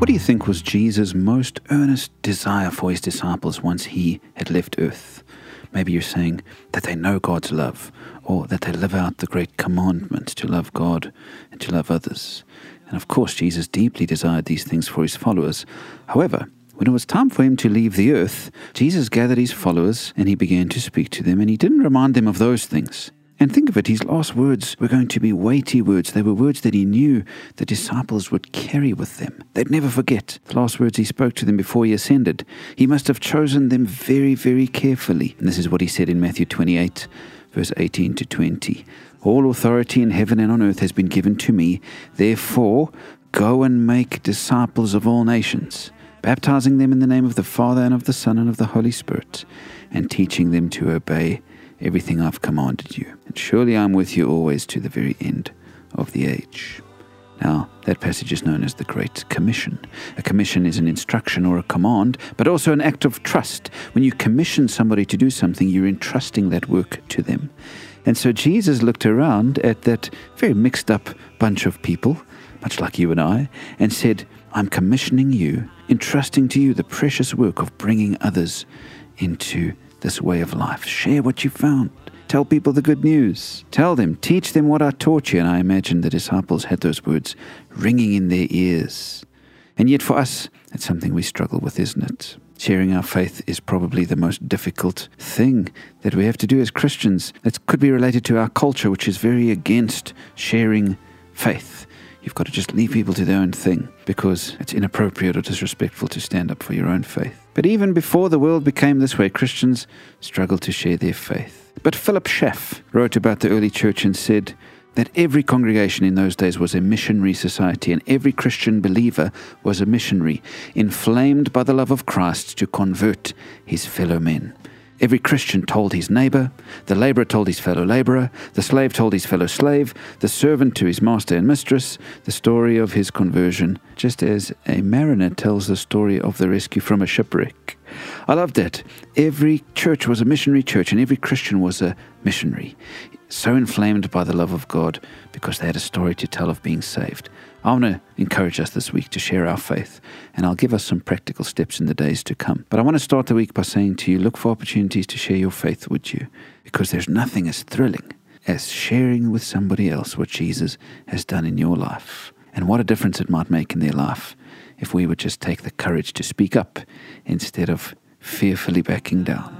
What do you think was Jesus' most earnest desire for his disciples once he had left earth? Maybe you're saying that they know God's love, or that they live out the great commandment to love God and to love others. And of course, Jesus deeply desired these things for his followers. However, when it was time for him to leave the earth, Jesus gathered his followers and he began to speak to them, and he didn't remind them of those things. And think of it, his last words were going to be weighty words. They were words that he knew the disciples would carry with them. They'd never forget the last words he spoke to them before he ascended. He must have chosen them very, very carefully. And this is what he said in Matthew 28, verse 18 to 20. All authority in heaven and on earth has been given to me. Therefore, go and make disciples of all nations baptizing them in the name of the Father and of the Son and of the Holy Spirit, and teaching them to obey everything I've commanded you. And surely I'm with you always to the very end of the age. Now, that passage is known as the Great Commission. A commission is an instruction or a command, but also an act of trust. When you commission somebody to do something, you're entrusting that work to them. And so Jesus looked around at that very mixed up bunch of people, much like you and I, and said, I'm commissioning you, entrusting to you the precious work of bringing others into this way of life. Share what you found. Tell people the good news. Tell them, teach them what I taught you. And I imagine the disciples had those words ringing in their ears. And yet, for us, it's something we struggle with, isn't it? Sharing our faith is probably the most difficult thing that we have to do as Christians. It could be related to our culture, which is very against sharing faith. You've got to just leave people to their own thing because it's inappropriate or disrespectful to stand up for your own faith. But even before the world became this way, Christians struggled to share their faith. But Philip Schaff wrote about the early church and said that every congregation in those days was a missionary society and every Christian believer was a missionary, inflamed by the love of Christ to convert his fellow men. Every Christian told his neighbor, the laborer told his fellow laborer, the slave told his fellow slave, the servant to his master and mistress, the story of his conversion, just as a mariner tells the story of the rescue from a shipwreck. I loved that. Every church was a missionary church, and every Christian was a missionary, so inflamed by the love of God because they had a story to tell of being saved. I want to encourage us this week to share our faith, and I'll give us some practical steps in the days to come. But I want to start the week by saying to you look for opportunities to share your faith with you, because there's nothing as thrilling as sharing with somebody else what Jesus has done in your life, and what a difference it might make in their life if we would just take the courage to speak up instead of fearfully backing down.